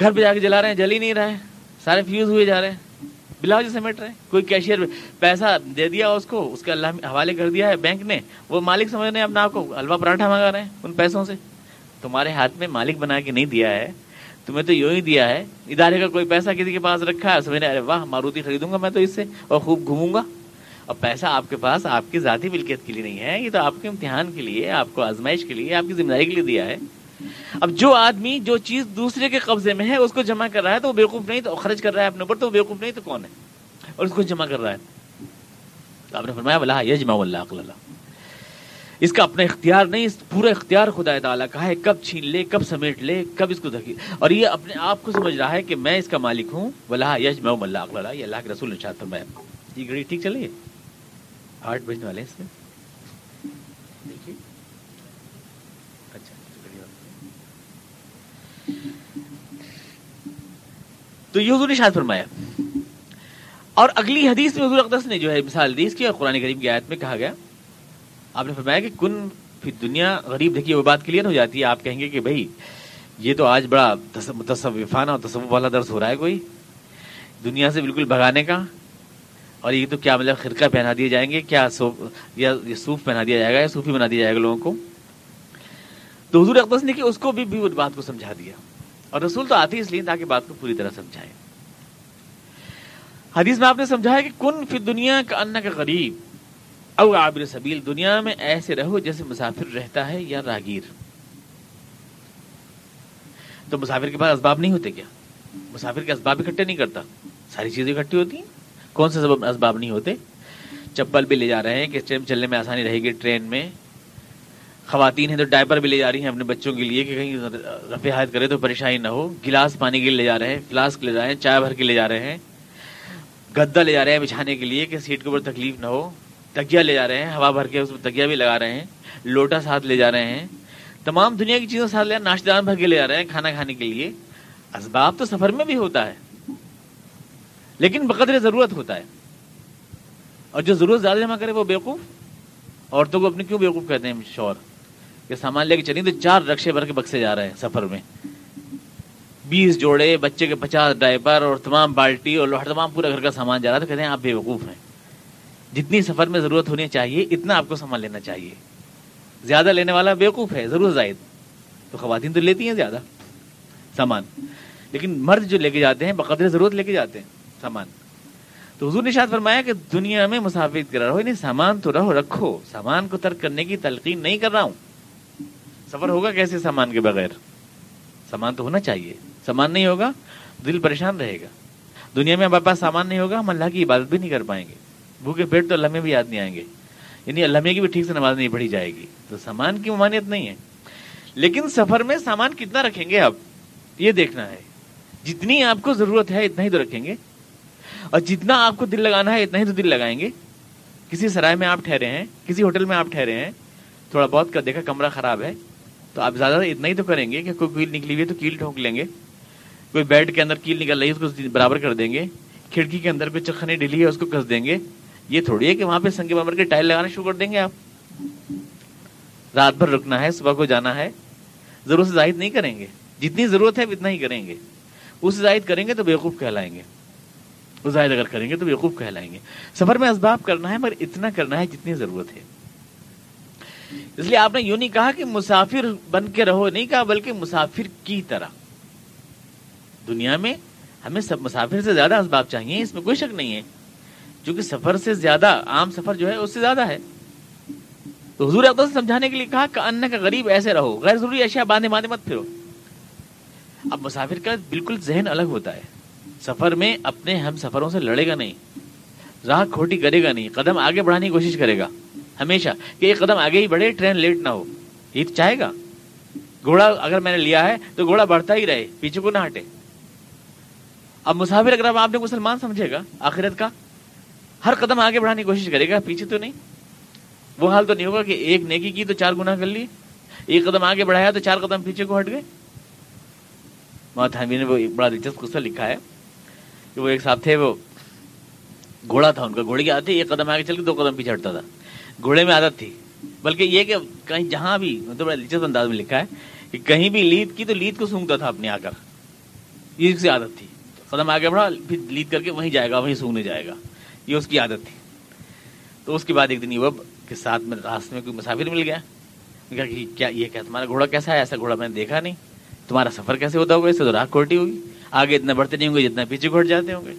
گھر پہ جا کے جلا رہے ہیں، جل ہی نہیں رہے سارے فیوز ہوئے جا رہے ہیں۔ بلاؤ جی سمیٹ رہے ہیں۔ کوئی کیشیئر پیسہ دے دیا اس کو، اس کے اللہ حوالے کر دیا ہے بینک نے۔ وہ مالک سمجھ رہے ہیں اپنا آپ کو الوا پراٹھا منگا رہے ہیں ان پیسوں سے۔ تمہارے ہاتھ میں مالک بنا کے نہیں دیا ہے، تمہیں تو یوں ہی دیا ہے۔ ادارے کا کوئی پیسہ کسی کے پاس رکھا ہے؟ سمجھ ارے واہ، ماروتی خریدوں گا میں تو اس سے اور خوب گھوموں گا۔ اور پیسہ آپ کے پاس آپ کی ذاتی ملکیت کے لیے نہیں ہے، یہ تو آپ کے امتحان کے لیے، آپ کو آزمائش کے لیے، آپ کی ذمہ داری کے لیے دیا ہے۔ اب جو آدمی جو چیز دوسرے کے قبضے میں ہے، اس کو جمع کر رہا ہے تو وہ بیوقوف نہیں، تو خرچ کر رہا ہے اپنے اوپر، تو وہ بیوقوف نہیں، تو کون ہے؟ اور اس کو جمع کر رہا ہے۔ تو آپ نے فرمایا بلا یہ اللہ اللہ اس کا اپنا اختیار نہیں، اس پورا اختیار خدا تعالیٰ کا ہے۔ کب چھین لے، کب سمیٹ لے، کب اس کو دھکی اور یہ اپنے آپ کو سمجھ رہا ہے کہ میں اس کا مالک ہوں۔ بلا یج میں اللہ اللہ یہ اللہ کے رسول نشاد فرمایا۔ یہ گھڑی ٹھیک چلیے آٹھ بجنے والے اس میں؟ دیکھیے۔ اچھا۔ تو یہ حضور نے شاید فرمایا۔ اور اگلی حدیث میں حضور اقدس نے جو ہے مثال دی اس کی اور قرآن کریم کی آیت میں کہا گیا آپ نے فرمایا کہ کن پھر دنیا غریب دیکھیے وہ بات کلیئر ہو جاتی ہے آپ کہیں گے کہ بھائی یہ تو آج بڑا تصوفانہ اور تصوف والا درس ہو رہا ہے کوئی دنیا سے بالکل بھگانے کا اور یہ تو کیا مطلب خرقہ پہنا دیے جائیں گے کیا یا یہ سوف پہنا دیا جائے گا یا صوفی بنا دیا جائے گا لوگوں کو؟ تو حضور اقدس نے کہ اس کو بھی, بھی بات کو سمجھا دیا۔ اور رسول تو آتی اس لیے تاکہ بات کو پوری طرح سمجھائے۔ حدیث میں آپ نے سمجھایا کہ کن فی دنیا کا ان کا غریب، او عابر سبیل، دنیا میں ایسے رہو جیسے مسافر رہتا ہے یا راگیر۔ تو مسافر کے پاس اسباب نہیں ہوتے کیا؟ مسافر کے اسباب اکٹھے نہیں کرتا۔ ساری چیزیں اکٹھی ہوتی ہیں۔ کون سے سبب اسباب نہیں ہوتے؟ چپل بھی لے جا رہے ہیں کہ ٹرین چلنے میں آسانی رہے گی ٹرین میں۔ خواتین ہیں تو ڈائپر بھی لے جا رہی ہیں اپنے بچوں کے لیے کہ کہیں رفع حایت کرے تو پریشانی نہ ہو، گلاس پانی کے لیے لے جا رہے ہیں، فلاسک لے جا رہے ہیں، چائے بھر کے لے جا رہے ہیں گدا لے جا رہے ہیں بچھانے کے لیے کہ سیٹ کے اوپر تکلیف نہ ہو تکیا لے جا رہے ہیں، ہوا بھر کے اس میں تکیا بھی لگا رہے ہیں لوٹا ساتھ لے جا رہے ہیں، تمام دنیا کی چیزوں ساتھ لے ناشتہ بھر کے لے جا رہے ہیں، کھانا کھانے کے لیے۔ اسباب تو سفر میں بھی ہوتا ہے، لیکن بقدر ضرورت ہوتا ہے۔ اور جو ضرورت زیادہ جمع کرے وہ بیوقوف، عورتوں کو اپنے کیوں بیوقوف کہتے ہیں شور؟ کہ سامان لے کے چلیں تو چار رقشے بھر کے بکسے جا رہے ہیں سفر میں۔ بیس جوڑے، بچے کے پچاس ڈرائیور اور تمام بالٹی اور تمام پورا گھر کا سامان جا رہا تو کہتے ہیں آپ بے وقوف ہیں۔ جتنی سفر میں ضرورت ہونی چاہیے، اتنا آپ کو سامان لینا چاہیے۔ زیادہ لینے والا بیوقوف ہے، ضرور زائد۔ تو خواتین تو لیتی ہیں زیادہ سامان۔ لیکن مرد جو لے کے جاتے ہیں، بقدر ضرورت لے کے جاتے ہیں سامان۔ تو حضور نے شاید فرمایا کہ دنیا میں مسافر کرا رہو نہیں سامان تو رہو، رکھو۔ سامان کو ترک کرنے کی تلقین نہیں کر رہا ہوں۔ سفر ہوگا کیسے سامان کے بغیر؟ سامان تو ہونا چاہیے۔ سامان نہیں ہوگا، دل پریشان رہے گا۔ دنیا میں ہمارے پاس سامان نہیں ہوگا، ہم اللہ کی عبادت بھی نہیں کر پائیں گے۔ بھوکے پیٹ تو اللہ میں بھی یاد نہیں آئیں گے۔ یعنی اللہ میں کی بھی ٹھیک سے نماز نہیں پڑھی جائے گی۔ تو سامان کی ممانعت نہیں ہے۔ لیکن سفر میں سامان کتنا رکھیں گے آپ؟ یہ دیکھنا ہے۔ جتنی آپ کو ضرورت ہے، اتنا ہی تو رکھیں گے۔ اور جتنا آپ کو دل لگانا ہے، اتنا ہی تو دل لگائیں گے۔ کسی سرائے میں آپ ٹھہرے ہیں، کسی ہوٹل میں آپ ٹھہرے ہیں، تھوڑا بہت کر دیکھا کمرہ خراب ہے تو آپ زیادہ اتنا ہی تو کریں گے کہ کوئی کیل نکلی ہوئی ہے تو کیل ٹھونک لیں گے۔ کوئی بیڈ کے اندر کیل نکل رہی ہے اس کو برابر کر دیں گے۔ کھڑکی کے اندر کوئی چکھنی ڈلی ہے اس کو کس دیں گے۔ یہ تھوڑی ہے کہ وہاں پہ سنگے بمر کے ٹائل لگانا شروع کر دیں گے آپ۔ رات بھر رکنا ہے، صبح کو جانا ہے۔ ضرورت سے زائد نہیں کریں گے۔ جتنی ضرورت ہے، اتنا ہی کریں گے۔ اس سے زائد کریں گے تو بیوقوف کہلائیں گے۔ زائد اگر کریں گے تو بیوقوف کہلائیں گے۔ سفر میں اسباب کرنا ہے، مگر اتنا کرنا ہے جتنی ضرورت ہے۔ اس لیے آپ نے یوں نہیں کہا کہ مسافر بن کے رہو، نہیں کہا، بلکہ مسافر کی طرح۔ دنیا میں ہمیں سب مسافر سے زیادہ اسباب چاہیے، اس میں کوئی شک نہیں ہے۔ کیونکہ سفر سے زیادہ، عام سفر جو ہے، اس سے زیادہ ہے۔ تو حضور سے سمجھانے کے لیے کہا کہ ان کا غریب ایسے رہو، غیر ضروری اشیاء باندھے باندھے مت پھرو۔ اب مسافر کا بالکل ذہن الگ ہوتا ہے۔ سفر میں اپنے ہم سفروں سے لڑے گا نہیں، راہ کھوٹی کرے گا نہیں، قدم آگے بڑھانے کی کوشش کرے گا۔ ہمیشہ کہ ایک قدم آگے ہی بڑھے، ٹرین لیٹ نہ ہو۔ یہ تو چاہے گا۔ گھوڑا اگر میں نے لیا ہے تو گھوڑا بڑھتا ہی رہے، پیچھے کو نہ ہٹے۔ اب مسافر اگر آپ نے مسلمان سمجھے گا آخرت کا؟ ہر قدم آگے بڑھانے کی کوشش کرے گا، پیچھے تو نہیں۔ وہ حال تو نہیں ہوگا کہ ایک نیکی کی تو چار گنا کر لی ایک قدم آگے بڑھایا تو چار قدم پیچھے کو ہٹ گئے۔ نے وہ بڑا دلچسپ قصہ لکھا ہے کہ وہ ایک صاحب تھے، وہ گھوڑا تھا ان کا، گھوڑے کی عادت تھی ایک قدم آگے چل کے دو قدم پیچھے ہٹتا تھا۔ گھوڑے میں عادت تھی۔ بلکہ یہ کہ کہیں جہاں بھی مطلب بڑا دلچسپ انداز میں لکھا ہے کہ کہیں بھی لید کی تو لید کو سونگتا تھا اپنے آ کر یہ اس کی عادت تھی۔ قدم آگے بڑھا، پھر لید کر کے وہیں جائے گا، وہیں سونگنے جائے گا۔ یہ اس کی عادت تھی۔ تو اس کے بعد ایک دن یہ کے ساتھ میں راستے میں کوئی مسافر مل گیا۔ کہا کہ کیا یہ کیا تمہارا گھوڑا کیسا ہے؟ ایسا گھوڑا میں نے دیکھا نہیں۔ تمہارا سفر کیسے ہوتا ہوگا؟ اس سے تو راہ کوٹی ہوگی۔ آگے اتنا بڑھتے نہیں ہوں گے جتنا پیچھے گھٹ جاتے ہوں گے۔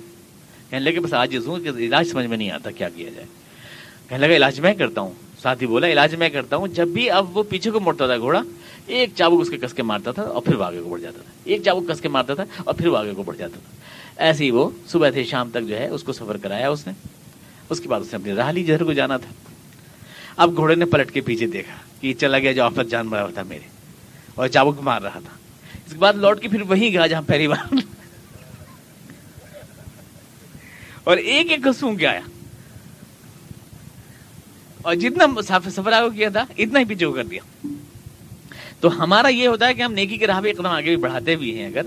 کہنے لگے، بس آج یہ کہ علاج سمجھ میں نہیں آتا کیا کیا جائے۔ کہنے لگا، علاج میں کرتا ہوں۔ ساتھ ہی بولا، علاج میں کرتا ہوں۔ جب بھی اب وہ پیچھے کو مڑتا تھا گھوڑا، ایک چابک اس کے کس کے مارتا تھا اور پھر وہ آگے کو بڑھ جاتا تھا۔ ایک چابک کس کے مارتا تھا اور پھر وہ آگے کو بڑھ جاتا تھا۔ ایسے ہی وہ صبح سے شام تک جو ہے اس کو سفر کرایا اس نے۔ اس کے بعد اس نے اپنی راہ لی، جدھر کو جانا تھا۔ اب گھوڑے نے پلٹ کے پیچھے دیکھا کہ چلا گیا جو آفت جان رہا تھا میرے اور چابک مار رہا تھا۔ اس کے بعد لوٹ کے پھر وہیں گیا جہاں پہلی بار۔ اور ایک ایک کو سونگ کے آیا۔ اور جتنا سفر آگے کیا تھا، اتنا ہی پیچھے کر دیا۔ تو ہمارا یہ ہوتا ہے کہ ہم نیکی کے راہ ایک قدم آگے بھی بڑھاتے بھی ہیں، اگر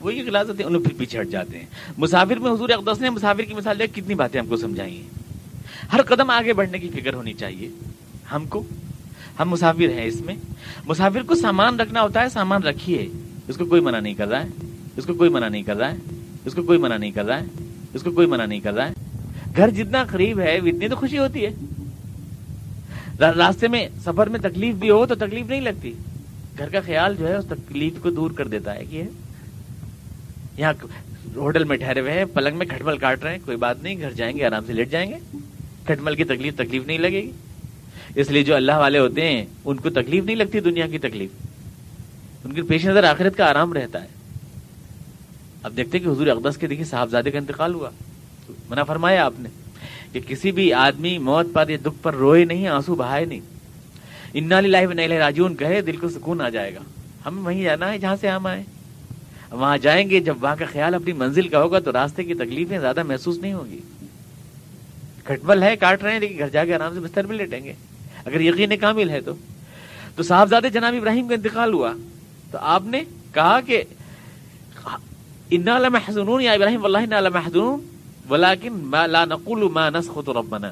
وہی کلاس ہوتے ہیں انہیں پھر پیچھے ہٹ جاتے ہیں۔ مسافر میں حضور اقدس نے مسافر کی مثال کتنی باتیں ہم کو سمجھائی ہیں۔ ہر قدم آگے بڑھنے کی فکر ہونی چاہیے۔ ہم کو، ہم مسافر ہیں اس میں۔ مسافر کو سامان رکھنا ہوتا ہے، سامان رکھیے۔ اس کو کوئی منع نہیں کر رہا ہے۔ اس کو کوئی منع نہیں کر رہا ہے۔ اس کو کوئی منع نہیں کر رہا ہے۔ اس کو کوئی منع نہیں کر رہا ہے۔ گھر جتنا قریب ہے اتنی تو خوشی ہوتی ہے۔ راستے میں سفر میں تکلیف بھی ہو تو تکلیف نہیں لگتی۔ گھر کا خیال جو ہے اس تکلیف کو دور کر دیتا ہے کہ یہاں ہوٹل میں ٹھہرے ہوئے ہیں، پلنگ میں کھٹمل کاٹ رہے ہیں، کوئی بات نہیں، گھر جائیں گے، آرام سے لیٹ جائیں گے۔ کھٹمل کی تکلیف تکلیف نہیں لگے گی۔ اس لیے جو اللہ والے ہوتے ہیں، ان کو تکلیف نہیں لگتی دنیا کی تکلیف۔ ان کی پیش نظر آخرت کا آرام رہتا ہے۔ اب دیکھتے کہ حضور اقدس کے دیکھیے صاحبزادے کا انتقال ہوا۔ منع فرمایا آپ نے۔ کہ کسی بھی آدمی موت پر یا دکھ پر روئے نہیں، آنسو بہائے نہیں۔ انا لائف نہیں راجون کہے دل کو سکون آ جائے گا۔ ہم وہیں جانا ہے جہاں سے ہم آئے وہاں جائیں گے، جب وہاں کا خیال اپنی منزل کا ہوگا تو راستے کی تکلیفیں زیادہ محسوس نہیں ہوگی کھٹبل ہے، کاٹ رہے ہیں، لیکن گھر جا کے آرام سے بستر میں لیٹیں گے۔ اگر یقین کامل ہے تو۔ تو صاحبزادے جناب ابراہیم کا انتقال ہوا۔ تو آپ نے کہا کہ انا لمحزنون، یا ابراہیم، واللہ انا لمحزنون۔ ولیکن ما لا نقول ما نسخط ربنا.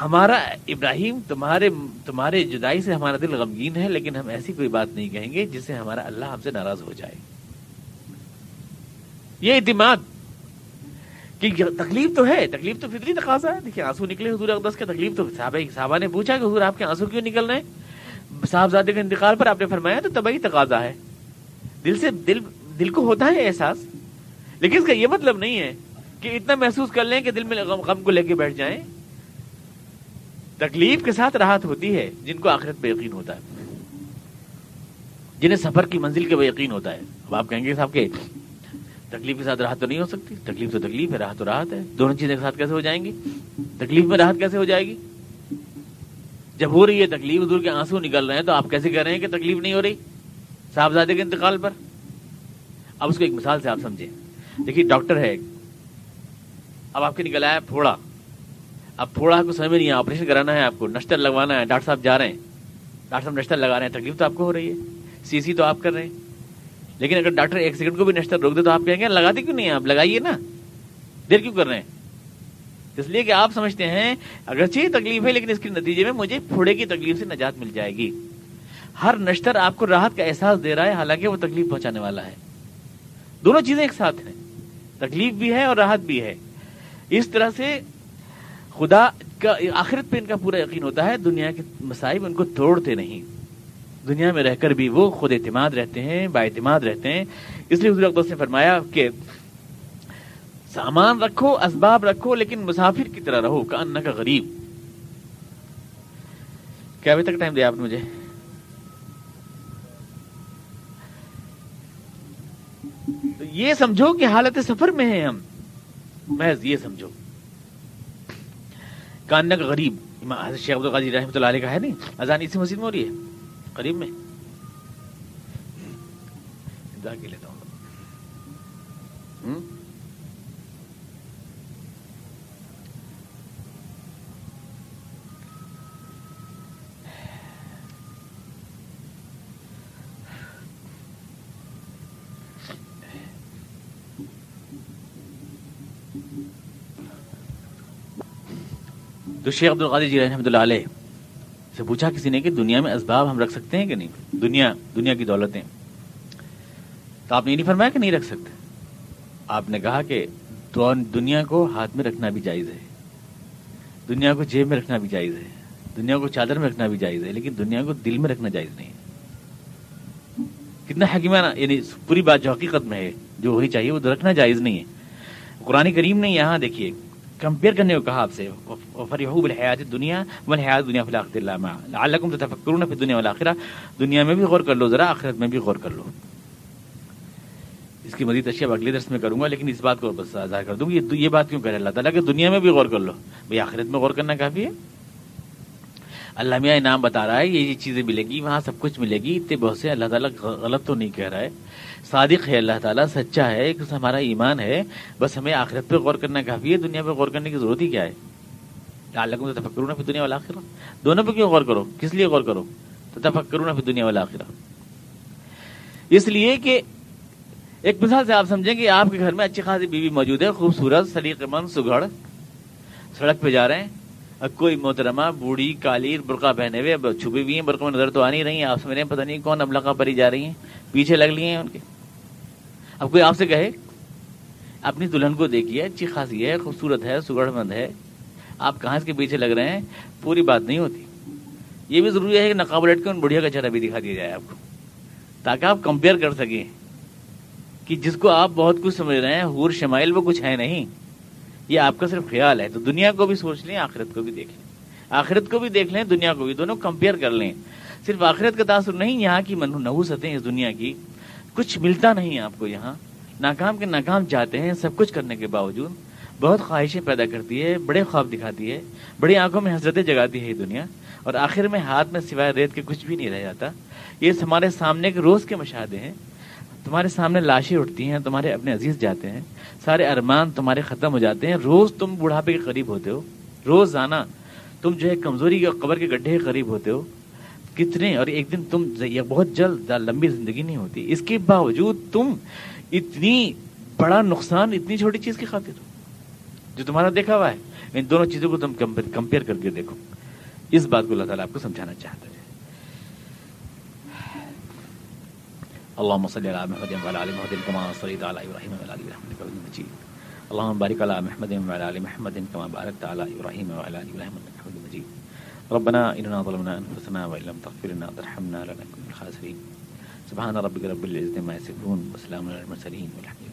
ہمارا ابراہیم تمہارے تمہارے جدائی سے ہمارا دل غمگین ہے، لیکن ہم ایسی کوئی بات نہیں کہیں گے جس سے ہمارا اللہ ہم سے ناراض ہو جائے۔ یہ اعتماد کہ تکلیف تو ہے، تکلیف تو فطری تقاضا ہے۔ دیکھیے آنسو نکلے حضور اقدس کا تکلیف تو صحابہ صحابہ نے پوچھا کہ حضور آپ کے آنسو کیوں نکل رہے ہیں؟ صاحبزادے کے انتقال پر آپ نے فرمایا تو تبھی تقاضا ہے۔ دل سے دل دل کو ہوتا ہے احساس؟ لیکن اس کا یہ مطلب نہیں ہے کہ اتنا محسوس کر لیں کہ دل میں غم کو لے کے بیٹھ جائیں۔ تکلیف کے ساتھ راحت ہوتی ہے، جن کو آخرت پہ یقین ہوتا ہے۔ جنہیں سفر کی منزل کے وہ یقین ہوتا ہے۔ اب آپ کہیں گے صاحب کہ تکلیف کے ساتھ راحت تو نہیں ہو سکتی۔ تکلیف تو تکلیف ہے، راحت تو راحت ہے۔ دونوں چیزیں کے ساتھ کیسے ہو جائیں گی؟ تکلیف میں راحت کیسے ہو جائے گی؟ جب ہو رہی ہے تکلیف دور کے آنسو نکل رہے ہیں تو آپ کیسے کہہ رہے ہیں کہ تکلیف نہیں ہو رہی؟ صاحبزادے کے انتقال پر۔ اب اس کو ایک مثال سے آپ سمجھیں۔ دیکھیے، ڈاکٹر ہے اب آپ کے نکل آیا پھوڑا۔ اب پھوڑا کو سمجھ میں نہیں آپریشن کرانا ہے آپ کو، نشتر لگوانا ہے، ڈاکٹر صاحب جا رہے ہیں۔ ڈاکٹر صاحب نشتر لگا رہے ہیں، تکلیف تو آپ کو ہو رہی ہے۔ سی سی تو آپ کر رہے ہیں۔ لیکن اگر ڈاکٹر ایک سیکنڈ کو بھی نشتر روک دے تو آپ کہیں گے، لگاتے کیوں نہیں آپ؟ لگائیے نا۔ دیر کیوں کر رہے ہیں؟ اس لیے کہ آپ سمجھتے ہیں اگر چیز تکلیف ہے، لیکن اس کے نتیجے میں مجھے پھوڑے کی تکلیف سے نجات مل جائے گی۔ ہر نشتر آپ کو راحت کا احساس دے رہا ہے، حالانکہ وہ تکلیف پہنچانے والا ہے۔ دونوں چیزیں ایک ساتھ ہیں۔ تکلیف بھی ہے اور راحت بھی ہے۔ اس طرح سے خدا کا آخرت پہ ان کا پورا یقین ہوتا ہے، دنیا کے مسائب ان کو توڑتے نہیں۔ دنیا میں رہ کر بھی وہ خود اعتماد رہتے ہیں، با اعتماد رہتے ہیں۔ اس لیے حضور اقدس نے فرمایا کہ سامان رکھو، اسباب رکھو، لیکن مسافر کی طرح رہو کا ان کا غریب۔ کیا ابھی تک ٹائم دیا آپ نے مجھے؟ یہ سمجھو کہ حالت سفر میں ہیں ہم۔ محض یہ سمجھو۔ کاننا کا غریب۔ شیخ عبد القادی رحمۃ اللہ علیہ کا ہے نہیں؟ اذان اسی مسجد میں ہو رہی ہے۔ قریب میں۔ لیتا ہوں تو شیخ عبد القادر جی رحمۃ اللہ علیہ، سے پوچھا کسی نے کہ دنیا میں اسباب ہم رکھ سکتے ہیں کہ نہیں؟ دنیا دنیا کی دولتیں۔ تو آپ نے نہیں فرمایا کہ نہیں رکھ سکتے؟ آپ نے کہا کہ دنیا کو ہاتھ میں رکھنا بھی جائز ہے۔ دنیا کو جیب میں رکھنا بھی جائز ہے۔ دنیا کو چادر میں رکھنا بھی جائز ہے، لیکن دنیا کو دل میں رکھنا جائز نہیں ہے۔ کتنا حکیمانہ یعنی پوری بات جو حقیقت میں ہے، جو وہی چاہیے، وہ رکھنا جائز نہیں ہے۔ قرآن کریم نے یہاں دیکھیے کمپیئر کرنے کو کہا آپ سے حیات دنیا حیات دنیا فلاخر دنیا والا دنیا میں بھی غور کر لو، ذرا آخرت میں بھی غور کر لو۔ اس کی مزید اشیاء اگلے درس میں کروں گا، لیکن اس بات کو بس ظاہر کر دوں گی یہ بات کیوں کہہ رہے اللہ تعالیٰ کہ دنیا میں بھی غور کر لو۔ بھائی آخرت میں غور کرنا کافی ہے۔ اللہ میاں انعام بتا رہا ہے، یہ یہ چیزیں ملے گی، وہاں سب کچھ ملے گی۔ اتنے بہت سے اللہ تعالیٰ غلط تو نہیں کہہ رہا ہے۔ صادق ہے اللہ تعالیٰ، سچا ہے ہمارا ایمان ہے۔ بس ہمیں آخرت پہ غور کرنا کافی ہے، دنیا پہ غور کرنے کی ضرورت ہی کیا ہے؟ اللہ کو تفکر پھر دنیا والا آخرہ دونوں پہ کیوں غور کرو؟ کس لیے غور کرو؟ تو تفکر پھر دنیا والا آخرہ اس لیے کہ ایک مثال سے آپ سمجھیں کہ آپ کے گھر میں اچھی خاصی بیوی موجود ہے، خوبصورت سلیق من سگڑ سڑک پہ جا رہے ہیں۔ کوئی محترمہ، بوڑھی کالی برقع پہنے ہوئے چھپی ہوئی ہیں برقع میں نظر تو آ نہیں رہی ہیں آپ سمجھ رہے ہیں پتہ نہیں کون اب لقا پری جا رہی ہیں، پیچھے لگ لیے ہیں ان کے۔ اب کوئی آپ سے کہے، اپنی دلہن کو دیکھیے، اچھی خاصی ہے، خوبصورت ہے سگڑ مند ہے، آپ کہاں اس کے پیچھے لگ رہے ہیں؟ پوری بات نہیں ہوتی۔ یہ بھی ضروری ہے کہ نقاب لٹ کے ان بڑھیا کا چہرہ بھی دکھا دیا جائے آپ کو، تاکہ آپ کمپیئر کر سکیں کہ جس کو آپ بہت کچھ سمجھ رہے ہیں، حور، شمائل، وہ کچھ ہے نہیں۔ یہ آپ کا صرف خیال ہے، تو دنیا کو بھی سوچ لیں، آخرت کو بھی دیکھ لیں۔ آخرت کو بھی دیکھ لیں، دنیا کو بھی دونوں کمپیئر کر لیں۔ صرف آخرت کا تاثر نہیں یہاں کی نحوستیں اس دنیا کی۔ کچھ ملتا نہیں آپ کو یہاں۔ ناکام کے ناکام چاہتے ہیں سب کچھ کرنے کے باوجود۔ بہت خواہشیں پیدا کرتی ہے، بڑے خواب دکھاتی ہے، بڑی آنکھوں میں حضرتیں جگاتی ہے یہ دنیا۔ اور آخر میں ہاتھ میں سوائے ریت کے کچھ بھی نہیں رہ جاتا۔ یہ ہمارے سامنے کے روز کے مشاہدے ہیں۔ تمہارے سامنے لاشیں اٹھتی ہیں، تمہارے اپنے عزیز جاتے ہیں، سارے ارمان تمہارے ختم ہو جاتے ہیں۔ روز تم بڑھاپے کے قریب ہوتے ہو، روز آنا، تم جو ہے کمزوری کے قبر کے گڈھے کے قریب ہوتے ہو۔ کتنے اور ایک دن تم بہت جلد لمبی زندگی نہیں ہوتی۔ اس کے باوجود تم اتنی بڑا نقصان، اتنی چھوٹی چیز کی خاطر ہو۔ جو تمہارا دیکھا ہوا ہے، ان دونوں چیزوں کو تم کمپیئر کر کے دیکھو۔ اس بات کو اللہ تعالیٰ آپ کو سمجھانا چاہتا ہے۔ اللهم صل على محمد وعلى ال محمد كما صليت على ابراهيم وعلى ال ابراهيم انك حميد مجيد. اللهم بارك على محمد وعلى ال محمد كما باركت على ابراهيم وعلى ال ابراهيم انك حميد مجيد. ربنا اننا ظلمنا انفسنا وان لم تغفر لنا وترحمنا لنكن من الخاسرين. سبحان ربك رب العزه عما يصفون وسلام على المرسلين والحمد